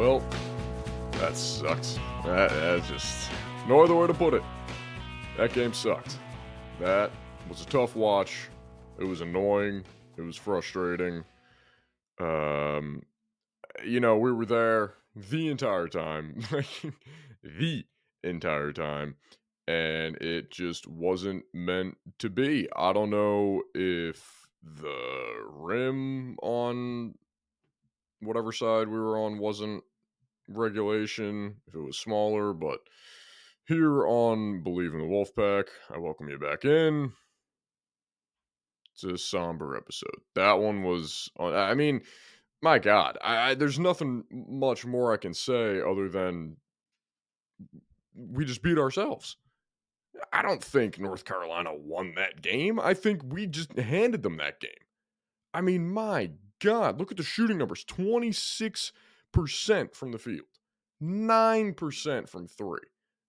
Well, that sucked. That, that just no other way to put it. That game sucked. That was a tough watch. It was annoying. It was frustrating. Um, you know, we were there the entire time, the entire time, and it just wasn't meant to be. I don't know if the rim on whatever side we were on wasn't regulation, if it was smaller, but here on Believe in the Wolfpack, I welcome you back in. It's a somber episode. That one was, uh, I mean, my God, I, I, there's nothing much more I can say other than we just beat ourselves. I don't think North Carolina won that game. I think we just handed them that game. I mean, my God, look at the shooting numbers 26% from the field, 9% from three.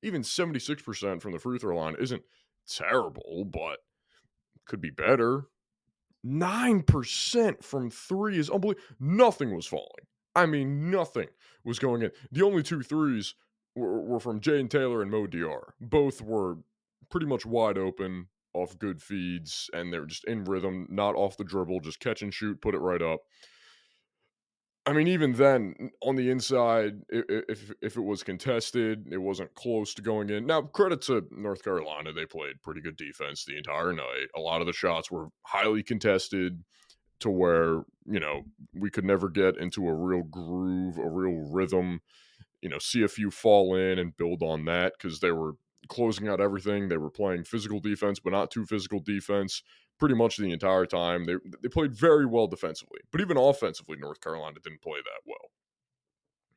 Even 76% from the free throw line isn't terrible, but could be better. 9% from three is unbelievable. Nothing was falling. I mean, nothing was going in. The only two threes were, were from Jayden Taylor and Mo Diarra. Both were pretty much wide open off good feeds, and they're just in rhythm, not off the dribble, just catch and shoot, put it right up. I mean, even then, on the inside, if if it was contested, it wasn't close to going in. Now, credit to North Carolina; they played pretty good defense the entire night. A lot of the shots were highly contested, to where you know we could never get into a real groove, a real rhythm. You know, see a few fall in and build on that because they were closing out everything. They were playing physical defense, but not too physical defense pretty much the entire time. They they played very well defensively, but even offensively, North Carolina didn't play that well.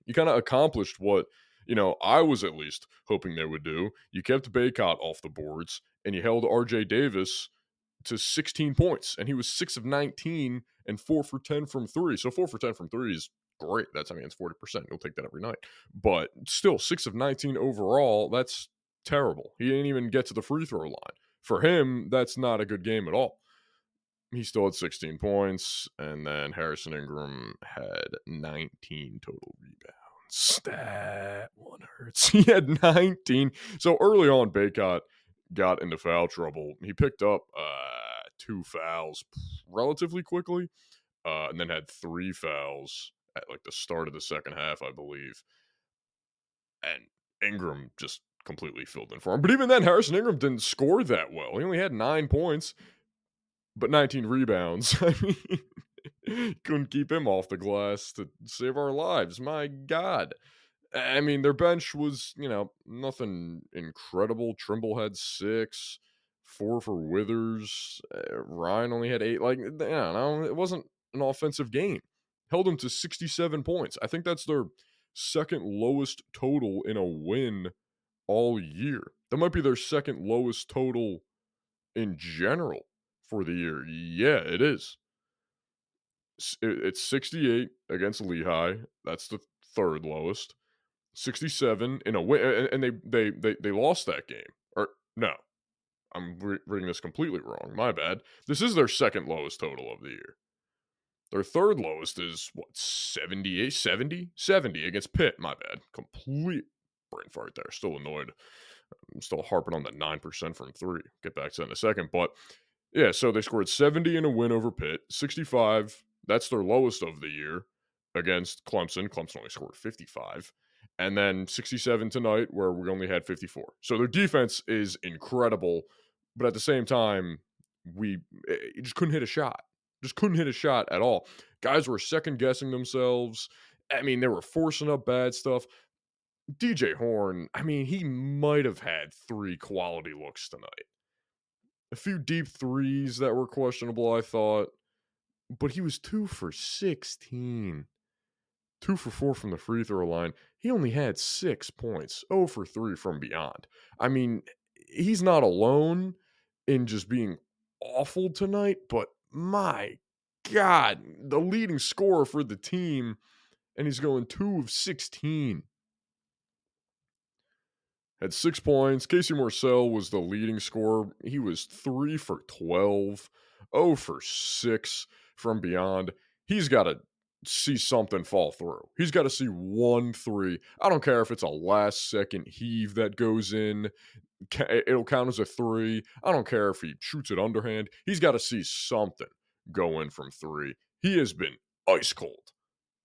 You kind of accomplished what you know I was at least hoping they would do. You kept Bacot off the boards, and you held R.J. Davis to 16 points, and he was six of 19 and four for 10 from three. So four for 10 from three is great. That's I mean it's 40%. You'll take that every night, but still six of 19 overall. That's terrible. He didn't even get to the free throw line. For him, that's not a good game at all. He still had 16 points, and then Harrison Ingram had 19 total rebounds. That one hurts. He had 19. So early on, Bacot got into foul trouble. He picked up uh, two fouls relatively quickly, uh, and then had three fouls at like the start of the second half, I believe. And Ingram just completely filled in for him. But even then, Harrison Ingram didn't score that well. He only had nine points, but 19 rebounds. I mean, couldn't keep him off the glass to save our lives. My God. I mean, their bench was, you know, nothing incredible. Trimble had six, four for Withers. Uh, Ryan only had eight. Like, I don't know. It wasn't an offensive game. Held them to 67 points. I think that's their second lowest total in a win all year. That might be their second lowest total in general for the year. Yeah, it is. It's 68 against Lehigh. That's the third lowest. 67 in a win, and they they they they lost that game. Or no, I'm re- reading this completely wrong. My bad. This is their second lowest total of the year. Their third lowest is what 78, 70, 70 against Pitt. My bad. Complete brain fart there. Still annoyed. I'm still harping on the 9% from three. Get back to that in a second. But yeah, so they scored 70 in a win over Pitt, 65. That's their lowest of the year against Clemson. Clemson only scored 55. And then 67 tonight, where we only had 54. So their defense is incredible. But at the same time, we eh, just couldn't hit a shot. Just couldn't hit a shot at all. Guys were second guessing themselves. I mean, they were forcing up bad stuff. DJ Horne, I mean, he might have had three quality looks tonight. A few deep threes that were questionable, I thought, but he was two for 16. Two for four from the free throw line. He only had six points, oh for three from beyond. I mean, he's not alone in just being awful tonight, but my God, the leading scorer for the team, and he's going two of 16 had six points. Casey Morsell was the leading scorer. He was three for 12, 0 for six from beyond. He's got to see something fall through. He's got to see one three. I don't care if it's a last second heave that goes in, it'll count as a three. I don't care if he shoots it underhand. He's got to see something go in from three. He has been ice cold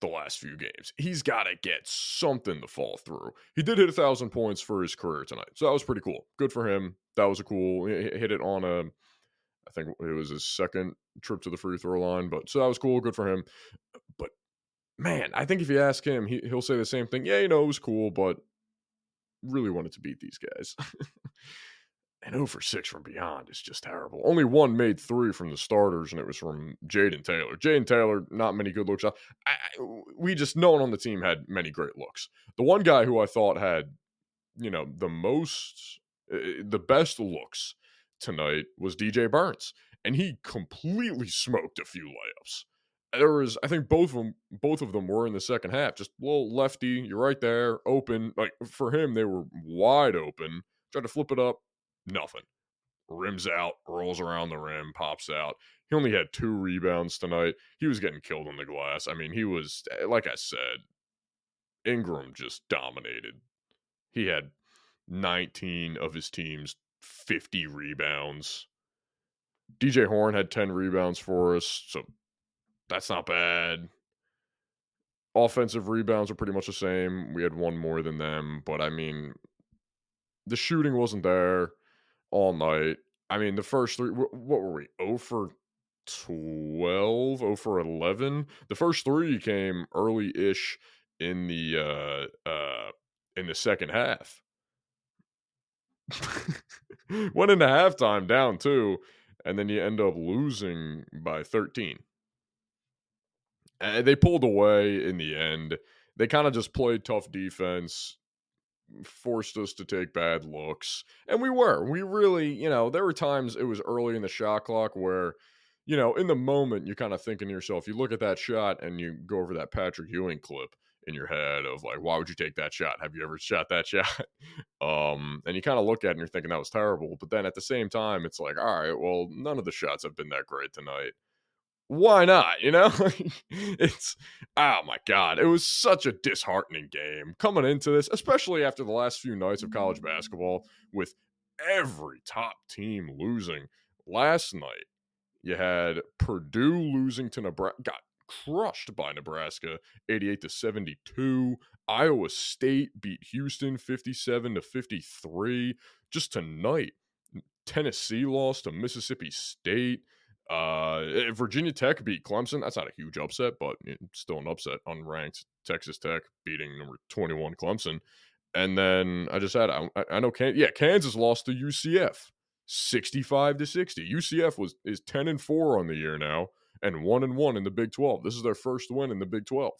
the last few games. He's got to get something to fall through. He did hit a thousand points for his career tonight, so that was pretty cool. Good for him. That was a cool hit it on a. I think it was his second trip to the free throw line, but so that was cool. Good for him. But man, I think if you ask him, he, he'll say the same thing. Yeah, you know, it was cool, but really wanted to beat these guys. and 0 for 6 from beyond is just terrible. Only one made three from the starters, and it was from Jayden Taylor. Jayden Taylor, not many good looks. I, I, we just, no one on the team had many great looks. The one guy who I thought had, you know, the most, uh, the best looks tonight was DJ Burns, and he completely smoked a few layups there was I think both of them both of them were in the second half. Just little lefty, you're right there, open. Like for him, they were wide open. Tried to flip it up, nothing. Rims out, rolls around the rim, pops out. He only had two rebounds tonight. He was getting killed on the glass. I mean, he was eh, like I said, Ingram just dominated. He had 19 of his team's 50 rebounds. DJ Horne had 10 rebounds for us, so that's not bad. Offensive rebounds are pretty much the same. We had one more than them, but I mean, the shooting wasn't there all night. I mean, the first three, what were we? 0 for 12, 0 for 11. The first three came early ish in the, uh, uh, in the second half. Went into halftime down two, and then you end up losing by 13. And they pulled away in the end. They kind of just played tough defense, forced us to take bad looks. And we were. We really, you know, there were times it was early in the shot clock where, you know, in the moment, you're kind of thinking to yourself, you look at that shot and you go over that Patrick Ewing clip in your head of like, why would you take that shot? Have you ever shot that shot? um, and you kind of look at it and you're thinking that was terrible. But then at the same time, it's like, all right, well, none of the shots have been that great tonight why not? You know, it's oh my god, it was such a disheartening game coming into this, especially after the last few nights of college basketball with every top team losing. Last night, you had Purdue losing to Nebraska, got crushed by Nebraska, eighty-eight to seventy-two. Iowa State beat Houston fifty-seven to fifty-three. Just tonight, Tennessee lost to Mississippi State. Uh, Virginia Tech beat Clemson. That's not a huge upset, but still an upset. Unranked Texas Tech beating number twenty-one Clemson, and then I just had I, I know Can yeah Kansas lost to UCF, sixty-five to sixty. UCF was is ten and four on the year now, and one and one in the Big Twelve. This is their first win in the Big Twelve,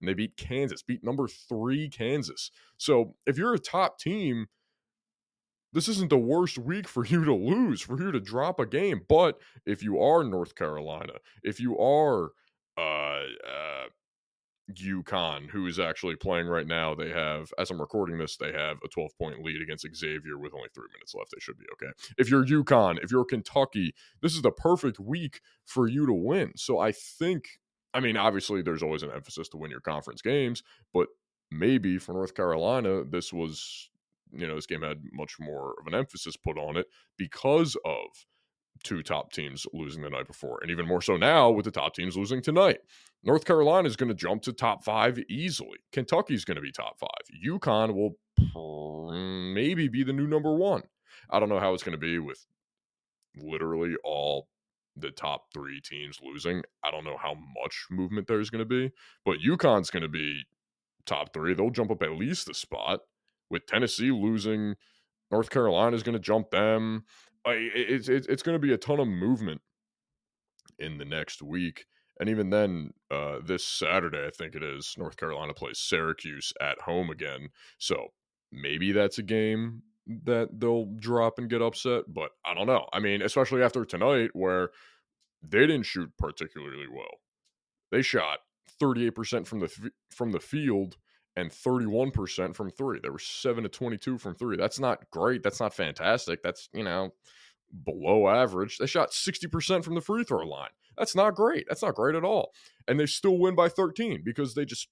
and they beat Kansas, beat number three Kansas. So if you're a top team this isn't the worst week for you to lose, for you to drop a game. But if you are North Carolina, if you are uh, uh, UConn, who is actually playing right now, they have, as I'm recording this, they have a 12 point lead against Xavier with only three minutes left. They should be okay. If you're UConn, if you're Kentucky, this is the perfect week for you to win. So I think, I mean, obviously, there's always an emphasis to win your conference games, but maybe for North Carolina, this was you know, this game had much more of an emphasis put on it because of two top teams losing the night before, and even more so now with the top teams losing tonight. North Carolina is going to jump to top five easily. Kentucky's going to be top five. UConn will maybe be the new number one. I don't know how it's going to be with literally all the top three teams losing. I don't know how much movement there's going to be, but UConn's going to be top three. They'll jump up at least a spot with Tennessee losing, North Carolina is going to jump them. It's it's, it's going to be a ton of movement in the next week. And even then, uh, this Saturday, I think it is, North Carolina plays Syracuse at home again. So maybe that's a game that they'll drop and get upset, but I don't know. I mean, especially after tonight where they didn't shoot particularly well. They shot 38% from the from the field and 31% from three. They were 7 to 22 from three. That's not great. That's not fantastic. That's, you know, below average. They shot 60% from the free throw line. That's not great. That's not great at all. And they still win by 13 because they just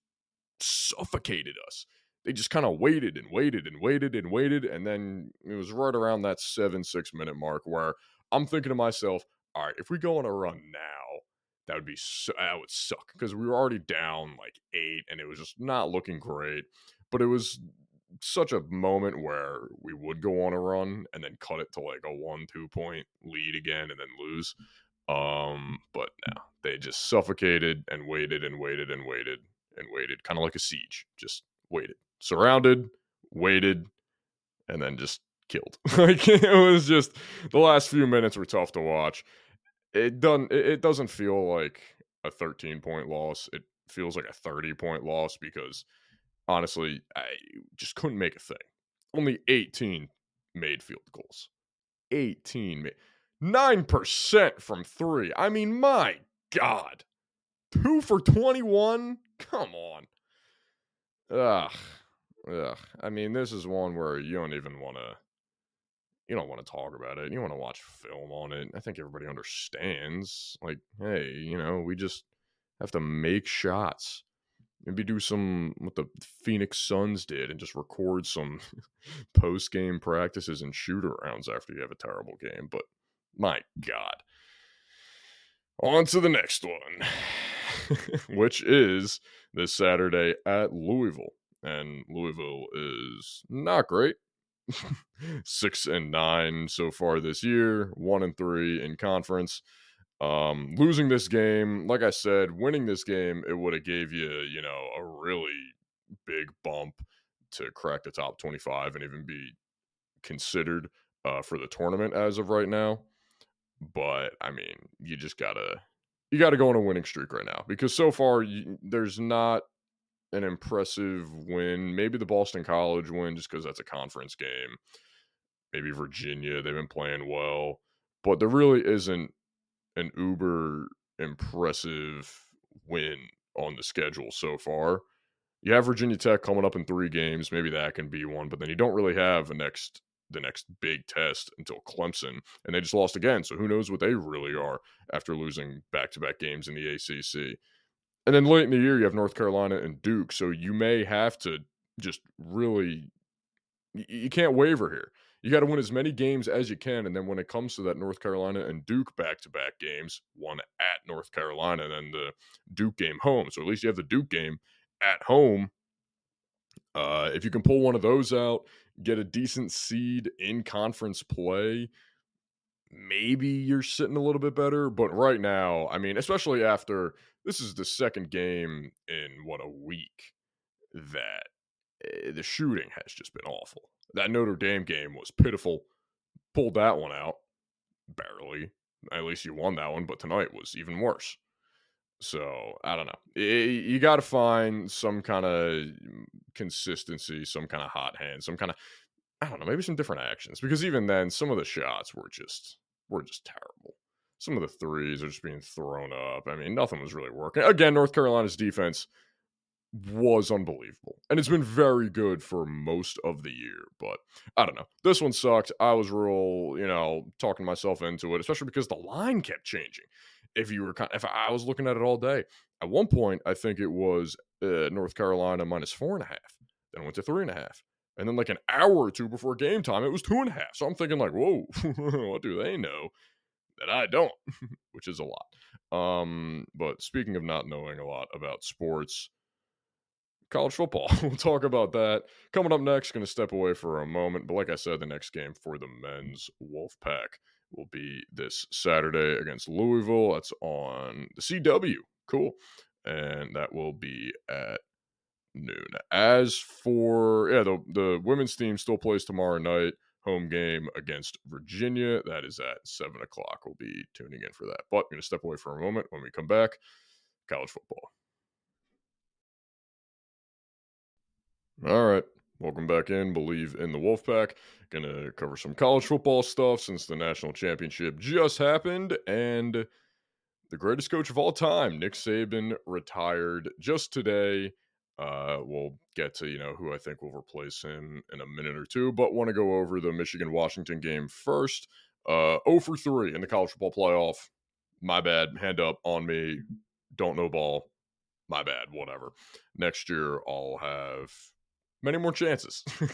suffocated us. They just kind of waited and waited and waited and waited. And then it was right around that seven, six minute mark where I'm thinking to myself, all right, if we go on a run now, that would be so, that would suck because we were already down like eight and it was just not looking great. But it was such a moment where we would go on a run and then cut it to like a one two point lead again and then lose. Um, but no, they just suffocated and waited and waited and waited and waited, kind of like a siege. Just waited, surrounded, waited, and then just killed. like it was just the last few minutes were tough to watch. It doesn't it doesn't feel like a 13 point loss. It feels like a 30 point loss because honestly, I just couldn't make a thing. Only 18 made field goals. 18 made 9% from 3. I mean, my god. 2 for 21? Come on. Ugh. Ugh. I mean, this is one where you don't even want to you don't want to talk about it. You want to watch film on it. I think everybody understands. Like, hey, you know, we just have to make shots. Maybe do some what the Phoenix Suns did and just record some post game practices and shoot arounds after you have a terrible game. But my God. On to the next one, which is this Saturday at Louisville. And Louisville is not great. six and nine so far this year, one and three in conference. Um, losing this game, like I said, winning this game, it would have gave you, you know, a really big bump to crack the top 25 and even be considered uh, for the tournament as of right now. But I mean, you just gotta you gotta go on a winning streak right now because so far you, there's not an impressive win. Maybe the Boston College win, just because that's a conference game. Maybe Virginia, they've been playing well, but there really isn't an uber impressive win on the schedule so far. You have Virginia Tech coming up in three games. Maybe that can be one, but then you don't really have a next the next big test until Clemson, and they just lost again. So who knows what they really are after losing back to back games in the ACC. And then late in the year, you have North Carolina and Duke. So you may have to just really, you can't waver here. You got to win as many games as you can. And then when it comes to that North Carolina and Duke back to back games, one at North Carolina, and then the Duke game home. So at least you have the Duke game at home. Uh, if you can pull one of those out, get a decent seed in conference play, maybe you're sitting a little bit better. But right now, I mean, especially after this is the second game in what a week that uh, the shooting has just been awful. That Notre Dame game was pitiful. Pulled that one out barely. At least you won that one, but tonight was even worse. So I don't know. It, you got to find some kind of consistency, some kind of hot hand, some kind of I don't know, maybe some different actions because even then, some of the shots were just were just terrible some of the threes are just being thrown up. I mean, nothing was really working. Again, North Carolina's defense was unbelievable. And it's been very good for most of the year. But I don't know. This one sucked. I was real, you know, talking myself into it, especially because the line kept changing. If you were kind of, if I was looking at it all day, at one point, I think it was uh, North Carolina minus four and a half. Then went to three and a half. And then, like an hour or two before game time, it was two and a half. So I'm thinking, like, whoa, what do they know? That I don't, which is a lot. Um, but speaking of not knowing a lot about sports, college football. we'll talk about that. Coming up next, going to step away for a moment. But like I said, the next game for the men's Wolfpack will be this Saturday against Louisville. That's on the CW. Cool. And that will be at noon. As for, yeah, the, the women's team still plays tomorrow night home game against Virginia. That is at 7 o'clock. We'll be tuning in for that. But I'm going to step away for a moment. When we come back, college football. All right. Welcome back in. Believe in the Wolfpack. Going to cover some college football stuff since the national championship just happened. And the greatest coach of all time, Nick Saban, retired just today. Uh, we'll get to you know who I think will replace him in a minute or two, but want to go over the Michigan Washington game first. Uh, 0 for 3 in the college football playoff. My bad. Hand up on me. Don't know ball. My bad. Whatever. Next year, I'll have many more chances. so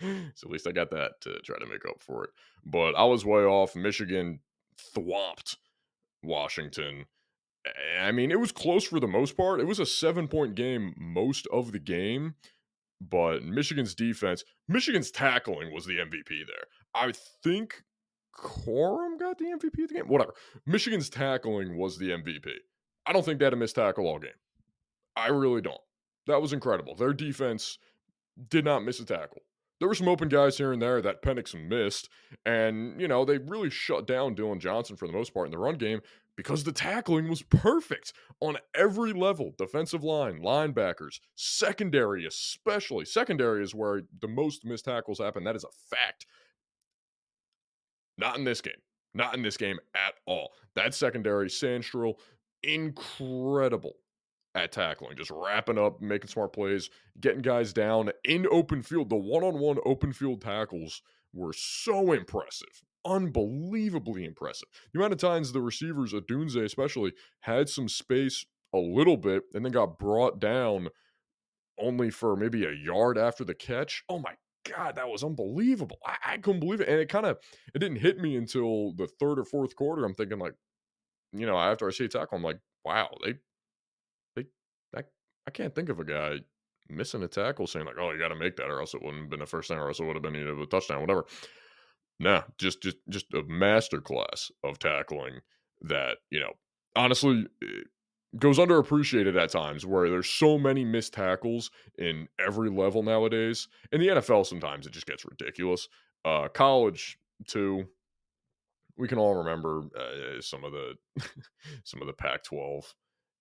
at least I got that to try to make up for it. But I was way off. Michigan thwomped Washington. I mean, it was close for the most part. It was a seven point game most of the game, but Michigan's defense, Michigan's tackling was the MVP there. I think Corum got the MVP of the game. Whatever. Michigan's tackling was the MVP. I don't think they had a missed tackle all game. I really don't. That was incredible. Their defense did not miss a tackle. There were some open guys here and there that Penix missed, and you know they really shut down Dillon Johnson for the most part in the run game because the tackling was perfect on every level defensive line, linebackers, secondary, especially. Secondary is where the most missed tackles happen. That is a fact. Not in this game. Not in this game at all. That secondary, Sainristil, incredible at tackling, just wrapping up, making smart plays, getting guys down in open field. The one on one open field tackles were so impressive unbelievably impressive. The amount of times the receivers, Odunze especially, had some space a little bit and then got brought down only for maybe a yard after the catch. Oh my God, that was unbelievable. I, I couldn't believe it. And it kind of it didn't hit me until the third or fourth quarter. I'm thinking like, you know, after I see a tackle, I'm like, wow, they they I, I can't think of a guy missing a tackle saying like, oh, you got to make that, or else it wouldn't have been a first down, or else it would have been a touchdown, whatever. Nah, just just just a masterclass of tackling that you know honestly eh, goes underappreciated at times where there's so many missed tackles in every level nowadays. In the NFL, sometimes it just gets ridiculous. Uh, college too. We can all remember uh, some of the some of the Pac-12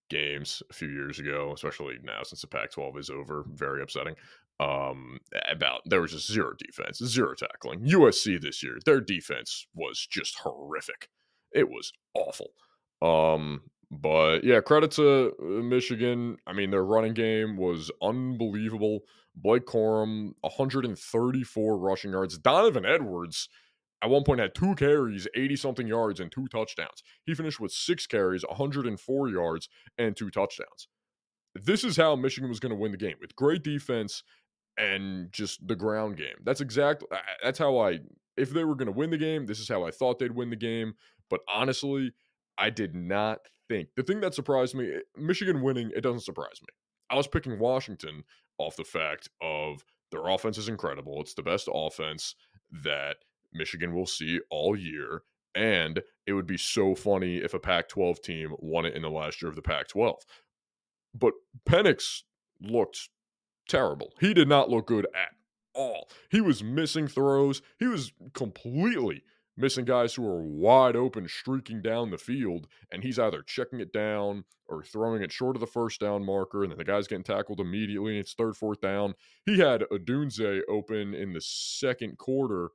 games a few years ago, especially now since the Pac-12 is over. Very upsetting um about there was just zero defense zero tackling usc this year their defense was just horrific. It was awful. Um but yeah credit to uh, michigan. I mean their running game was unbelievable. Blake corum 134 rushing yards. Donovan edwards at one point had two carries 80 something yards and two touchdowns. He finished with six carries 104 yards and two touchdowns. This is how Michigan was going to win the game with great defense and just the ground game. That's exactly that's how I if they were going to win the game, this is how I thought they'd win the game, but honestly, I did not think. The thing that surprised me, eh, Michigan winning, it doesn't surprise me. I was picking Washington off the fact of their offense is incredible. It's the best offense that Michigan will see all year. And it would be so funny if a Pac 12 team won it in the last year of the Pac 12. But Penix looked terrible. He did not look good at all. He was missing throws. He was completely missing guys who are wide open, streaking down the field, and he's either checking it down or throwing it short of the first down marker, and then the guy's getting tackled immediately, and it's third, fourth down. He had Odunze open in the second quarter,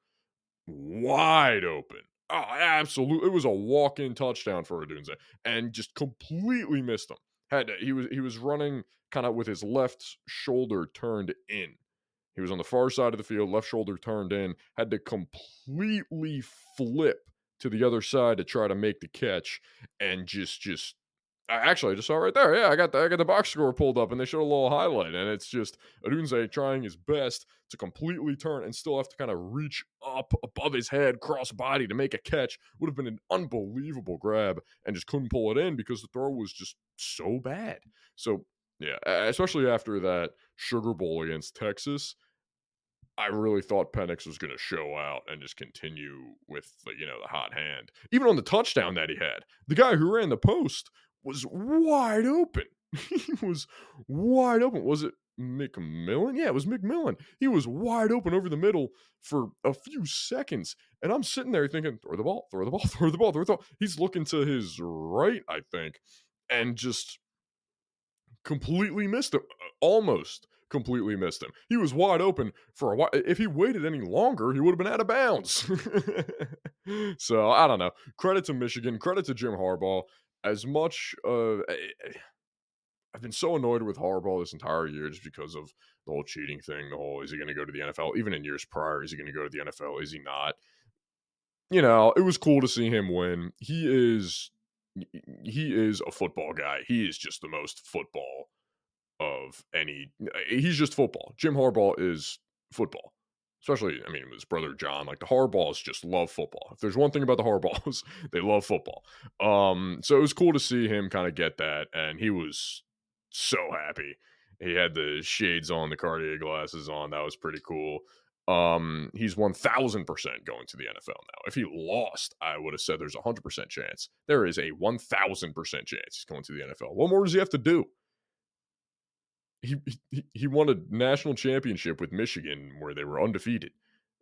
wide open. Oh, absolutely. It was a walk-in touchdown for Odunze, and just completely missed him. Had uh, he was he was running kind of with his left shoulder turned in. He was on the far side of the field, left shoulder turned in, had to completely flip to the other side to try to make the catch and just just actually I just saw right there. Yeah, I got the I got the box score pulled up and they showed a little highlight and it's just Odunze trying his best to completely turn and still have to kind of reach up above his head, cross body to make a catch. Would have been an unbelievable grab and just couldn't pull it in because the throw was just so bad. So yeah, especially after that Sugar Bowl against Texas, I really thought Penix was going to show out and just continue with the, you know the hot hand. Even on the touchdown that he had, the guy who ran the post was wide open. he was wide open. Was it McMillan? Yeah, it was McMillan. He was wide open over the middle for a few seconds. And I'm sitting there thinking, throw the ball, throw the ball, throw the ball, throw the ball. He's looking to his right, I think, and just completely missed him. Uh, almost completely missed him. He was wide open for a while. If he waited any longer, he would have been out of bounds. so I don't know. Credit to Michigan. Credit to Jim Harbaugh. As much, uh, I've been so annoyed with Harbaugh this entire year just because of the whole cheating thing. The whole is he going to go to the NFL? Even in years prior, is he going to go to the NFL? Is he not? you know, it was cool to see him win. He is he is a football guy. He is just the most football of any. He's just football. Jim Harbaugh is football. Especially, I mean, his brother John. Like the Harbaughs just love football. If there's one thing about the Harbaughs, they love football. Um, so it was cool to see him kind of get that, and he was so happy. He had the shades on, the Cartier glasses on. That was pretty cool. Um, he's 1000% going to the NFL now. If he lost, I would have said there's a 100% chance. There is a 1000% chance he's going to the NFL. What more does he have to do? He, he won a national championship with Michigan where they were undefeated.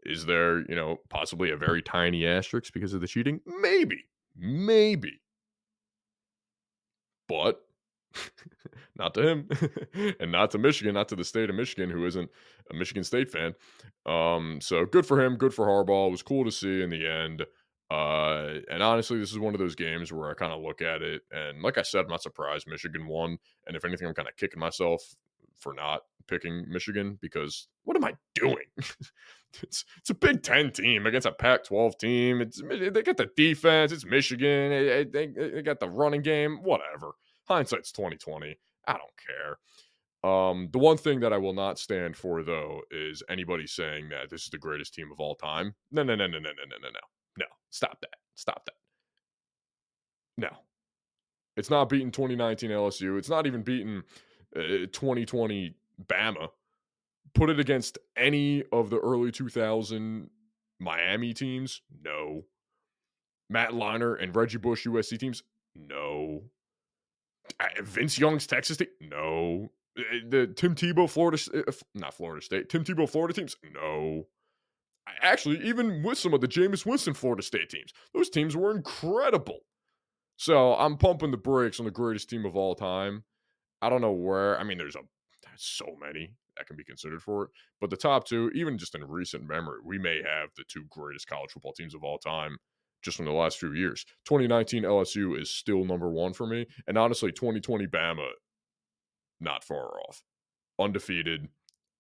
Is there, you know, possibly a very tiny asterisk because of the cheating? Maybe. Maybe. But not to him and not to Michigan, not to the state of Michigan, who isn't a Michigan State fan. Um, so good for him, good for Harbaugh. It was cool to see in the end. Uh, and honestly, this is one of those games where I kind of look at it, and like I said, I'm not surprised Michigan won. And if anything, I'm kind of kicking myself for not picking Michigan because what am I doing? it's it's a Big Ten team against a Pac-12 team. It's they got the defense. It's Michigan. They, they, they got the running game. Whatever hindsight's 2020. I don't care. Um, the one thing that I will not stand for though is anybody saying that this is the greatest team of all time. No, no, no, no, no, no, no, no, no. No. Stop that. Stop that. No. It's not beating 2019 LSU. It's not even beating uh, 2020 Bama. Put it against any of the early 2000 Miami teams? No. Matt Leinart and Reggie Bush USC teams? No. Vince Young's Texas State? No. Eh, the Tim Tebow Florida, eh, not Florida State, Tim Tebow Florida teams? No. Actually, even with some of the Jameis Winston Florida State teams, those teams were incredible. So I'm pumping the brakes on the greatest team of all time. I don't know where. I mean, there's a there's so many that can be considered for it, but the top two, even just in recent memory, we may have the two greatest college football teams of all time just from the last few years. 2019 LSU is still number one for me. And honestly, 2020 Bama, not far off. Undefeated,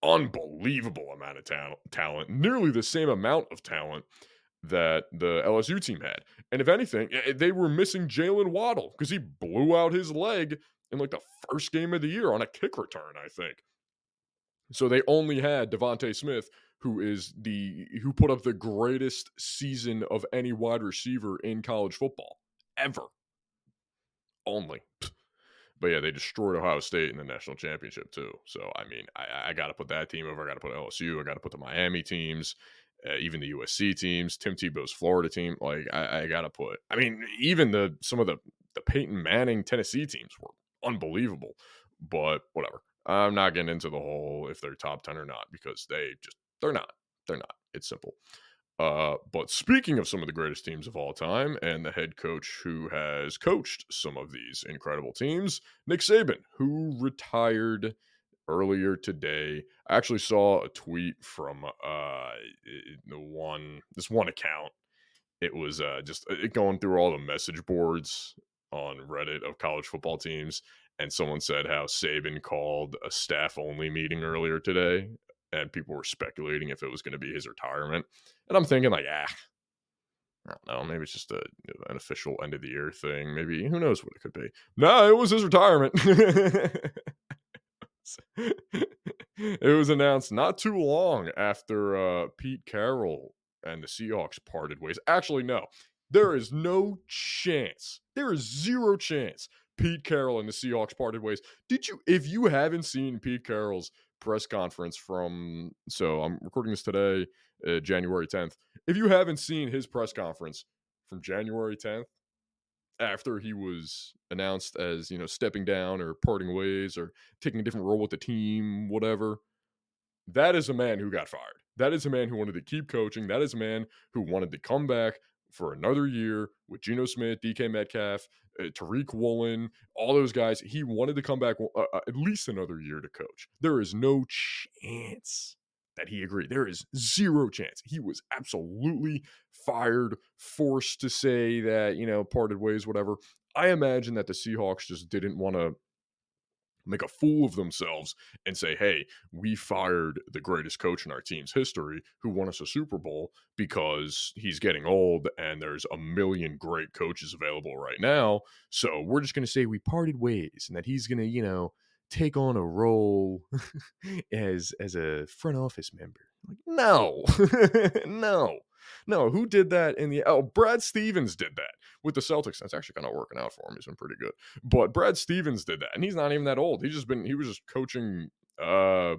unbelievable amount of ta- talent, nearly the same amount of talent that the LSU team had. And if anything, eh, eh, they were missing Jaylen Waddle because he blew out his leg in like the first game of the year on a kick return, I think. So they only had DeVonta Smith, who is the who put up the greatest season of any wide receiver in college football ever. Only. But yeah, they destroyed Ohio State in the national championship too. So I mean, I, I got to put that team over. I got to put LSU. I got to put the Miami teams, uh, even the USC teams, Tim Tebow's Florida team. Like I, I got to put. I mean, even the some of the the Peyton Manning Tennessee teams were unbelievable. But whatever. I'm not getting into the whole if they're top 10 or not because they just, they're not. They're not. It's simple. Uh, but speaking of some of the greatest teams of all time and the head coach who has coached some of these incredible teams, Nick Saban, who retired earlier today. I actually saw a tweet from uh, the one this one account. It was uh, just uh, going through all the message boards on Reddit of college football teams, and someone said how Saban called a staff only meeting earlier today, and people were speculating if it was going to be his retirement. And I'm thinking like, ah, I don't know, maybe it's just a, an official end of the year thing. Maybe who knows what it could be. No, it was his retirement. it was announced not too long after uh, Pete Carroll and the Seahawks parted ways. Actually, no. There is no chance. There is zero chance Pete Carroll and the Seahawks parted ways. Did you, if you haven't seen Pete Carroll's press conference from, so I'm recording this today, uh, January 10th. If you haven't seen his press conference from January 10th, after he was announced as, you know, stepping down or parting ways or taking a different role with the team, whatever, that is a man who got fired. That is a man who wanted to keep coaching. That is a man who wanted to come back for another year with Geno Smith, DK Metcalf, uh, Tariq Woolen, all those guys. He wanted to come back uh, uh, at least another year to coach. There is no chance that he agreed. There is zero chance. He was absolutely fired, forced to say that, you know, parted ways, whatever. I imagine that the Seahawks just didn't want to make a fool of themselves and say, hey, we fired the greatest coach in our team's history who won us a Super Bowl because he's getting old and there's a million great coaches available right now. So we're just going to say we parted ways and that he's going to, you know, take on a role as as a front office member. Like, no, no. No, who did that in the oh Brad Stevens did that with the Celtics. That's actually kind of working out for him. He's been pretty good. But Brad Stevens did that, and he's not even that old. He's just been he was just coaching uh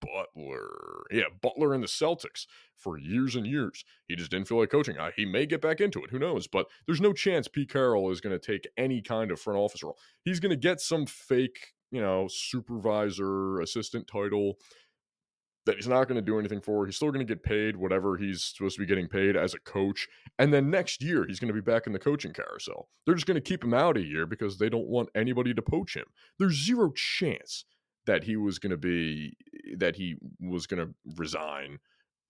Butler. Yeah, Butler in the Celtics for years and years. He just didn't feel like coaching. Uh, he may get back into it. Who knows? But there's no chance Pete Carroll is going to take any kind of front office role. He's going to get some fake, you know, supervisor, assistant title that he's not going to do anything for. He's still going to get paid whatever he's supposed to be getting paid as a coach. And then next year, he's going to be back in the coaching carousel. They're just going to keep him out a year because they don't want anybody to poach him. There's zero chance that he was going to be, that he was going to resign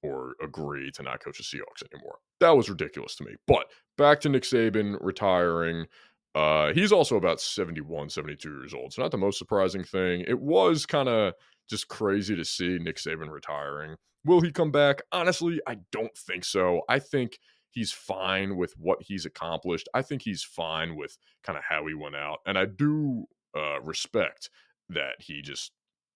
or agree to not coach the Seahawks anymore. That was ridiculous to me. But back to Nick Saban retiring. Uh, he's also about 71, 72 years old. So, not the most surprising thing. It was kind of just crazy to see Nick Saban retiring. Will he come back? Honestly, I don't think so. I think he's fine with what he's accomplished. I think he's fine with kind of how he went out. And I do uh, respect that he just,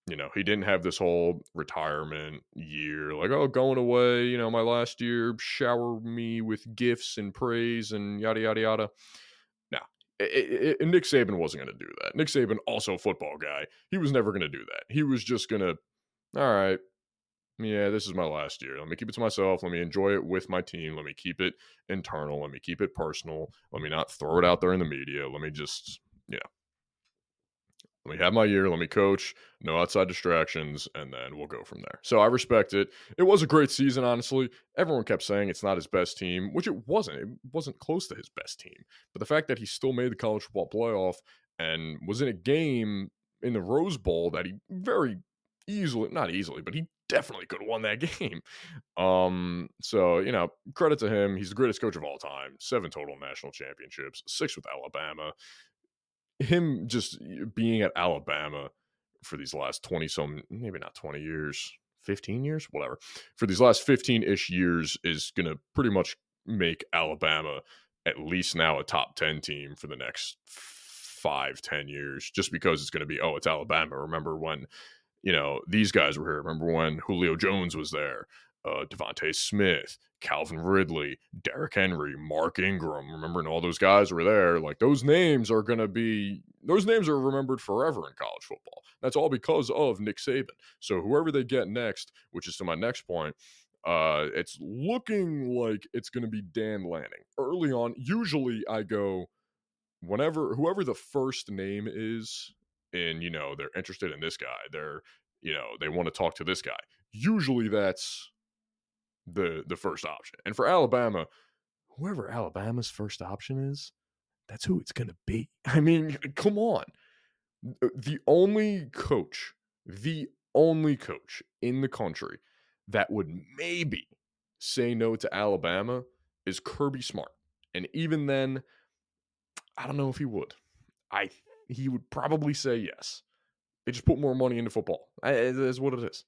you know, he didn't have this whole retirement year, like, oh, going away, you know, my last year, shower me with gifts and praise and yada, yada, yada it, it, Nick Saban wasn't going to do that. Nick Saban, also football guy, he was never going to do that. He was just going to, all right, yeah, this is my last year. Let me keep it to myself. Let me enjoy it with my team. Let me keep it internal. Let me keep it personal. Let me not throw it out there in the media. Let me just, you know, let me have my year. Let me coach. No outside distractions, and then we'll go from there. So I respect it. It was a great season, honestly. Everyone kept saying it's not his best team, which it wasn't. It wasn't close to his best team. But the fact that he still made the college football playoff and was in a game in the Rose Bowl that he very easily, not easily, but he definitely could have won that game. Um, so you know, credit to him. He's the greatest coach of all time. Seven total national championships, six with Alabama him just being at Alabama for these last 20 some maybe not 20 years 15 years whatever for these last 15-ish years is going to pretty much make alabama at least now a top 10 team for the next five ten years just because it's going to be oh it's alabama. Remember when you know these guys were here. Remember when julio jones was there uh, DeVonta Smith, Calvin Ridley, Derrick Henry, Mark Ingram. Remembering all those guys were there. Like those names are going to be, those names are remembered forever in college football. That's all because of Nick Saban. So whoever they get next, which is to my next point, uh, it's looking like it's going to be Dan Lanning. Early on, usually I go, whenever, whoever the first name is, and you know, they're interested in this guy, they're, you know, they want to talk to this guy. Usually that's the the first option. And for Alabama, whoever Alabama's first option is, that's who it's going to be. I mean, come on. Uh, the only coach, the only coach in the country that would maybe say no to Alabama is Kirby Smart. And even then, I don't know if he would. I he would probably say yes. They just put more money into football. Is what it is.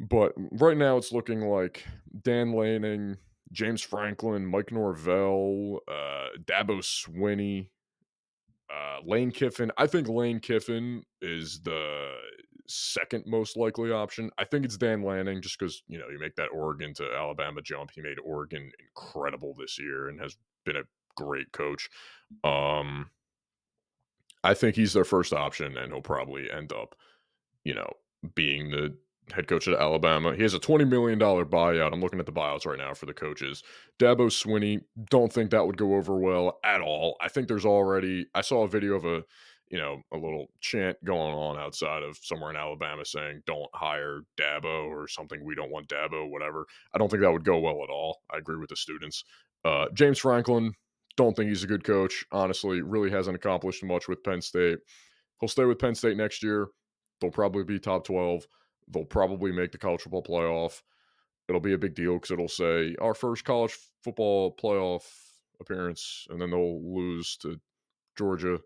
But right now, it's looking like Dan Lanning, James Franklin, Mike Norvell, uh, Dabo Swinney, uh, Lane Kiffin. I think Lane Kiffin is the second most likely option. I think it's Dan Lanning just because, you know, you make that Oregon to Alabama jump. He made Oregon incredible this year and has been a great coach. Um, I think he's their first option and he'll probably end up, you know, being the head coach at Alabama. He has a $20 million buyout. I'm looking at the buyouts right now for the coaches. Dabo Swinney, don't think that would go over well at all. I think there's already, I saw a video of a, you know, a little chant going on outside of somewhere in Alabama saying, don't hire Dabo or something. We don't want Dabo, whatever. I don't think that would go well at all. I agree with the students. Uh, James Franklin, don't think he's a good coach. Honestly, really hasn't accomplished much with Penn State. He'll stay with Penn State next year. They'll probably be top 12. They'll probably make the college football playoff. It'll be a big deal because it'll say our first college football playoff appearance, and then they'll lose to Georgia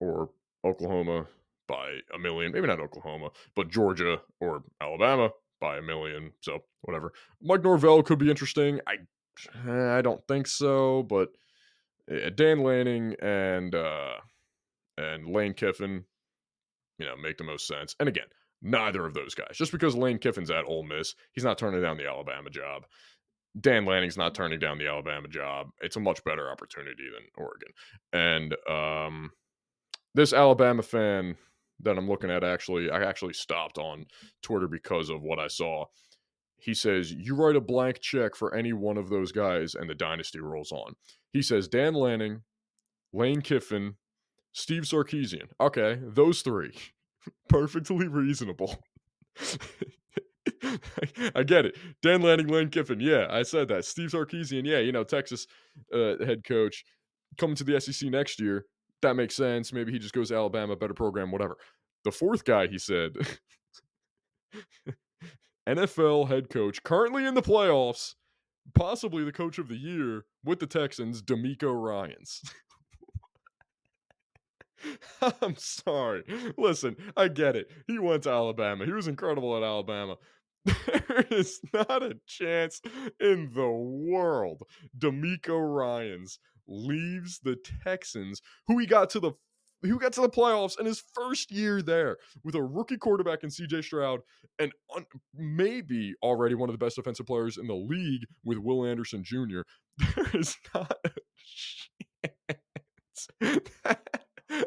or Oklahoma by a million. Maybe not Oklahoma, but Georgia or Alabama by a million. So whatever. Mike Norvell could be interesting. I I don't think so, but uh, Dan Lanning and uh, and Lane Kiffin, you know, make the most sense. And again, neither of those guys. Just because Lane Kiffin's at Ole Miss, he's not turning down the Alabama job. Dan Lanning's not turning down the Alabama job. It's a much better opportunity than Oregon. And um, this Alabama fan that I'm looking at actually, I actually stopped on Twitter because of what I saw. He says, You write a blank check for any one of those guys, and the dynasty rolls on. He says, Dan Lanning, Lane Kiffin, Steve Sarkisian. Okay, those three. Perfectly reasonable. I get it. Dan Lanning, Lane Kiffin. Yeah, I said that. Steve Sarkisian. Yeah, you know, Texas uh, head coach coming to the SEC next year. That makes sense. Maybe he just goes to Alabama, better program, whatever. The fourth guy, he said, NFL head coach, currently in the playoffs, possibly the coach of the year with the Texans, DeMeco Ryans. I'm sorry. Listen, I get it. He went to Alabama. He was incredible at Alabama. There is not a chance in the world DeMeco Ryans leaves the Texans, who he got to the who got to the playoffs in his first year there with a rookie quarterback in CJ Stroud and un- maybe already one of the best defensive players in the league with Will Anderson Jr. There is not a chance.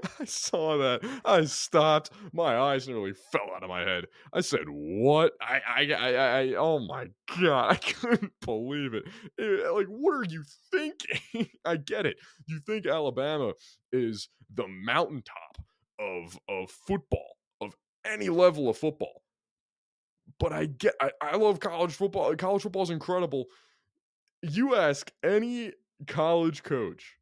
I saw that. I stopped. My eyes nearly fell out of my head. I said, "What?" I, I, I, I oh my god! I couldn't believe it. it. Like, what are you thinking? I get it. You think Alabama is the mountaintop of of football, of any level of football. But I get. I, I love college football. College football is incredible. You ask any college coach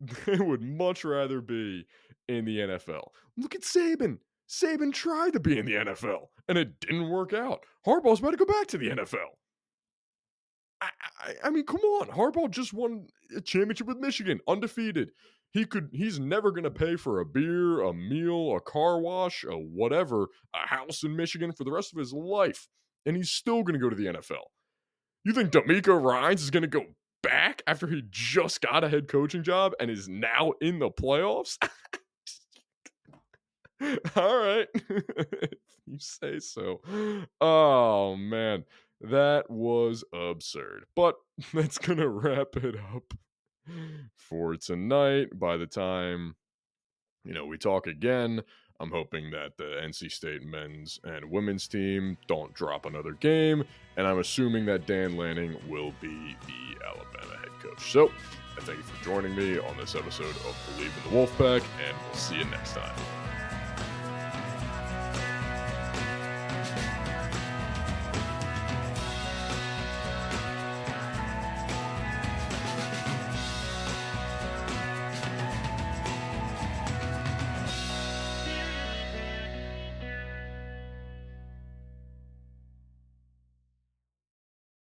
they would much rather be in the NFL. Look at Saban. Saban tried to be in the NFL and it didn't work out. Harbaugh's about to go back to the NFL. I, I, I mean, come on. Harbaugh just won a championship with Michigan, undefeated. He could. He's never going to pay for a beer, a meal, a car wash, a whatever, a house in Michigan for the rest of his life, and he's still going to go to the NFL. You think DeMeco Ryans is going to go back after he just got a head coaching job and is now in the playoffs? All right. you say so. Oh, man. That was absurd. But that's going to wrap it up for tonight. By the time, you know, we talk again, I'm hoping that the NC State men's and women's team don't drop another game, and I'm assuming that Dan Lanning will be the Alabama head coach. So, I thank you for joining me on this episode of Believe in the Wolfpack, and we'll see you next time.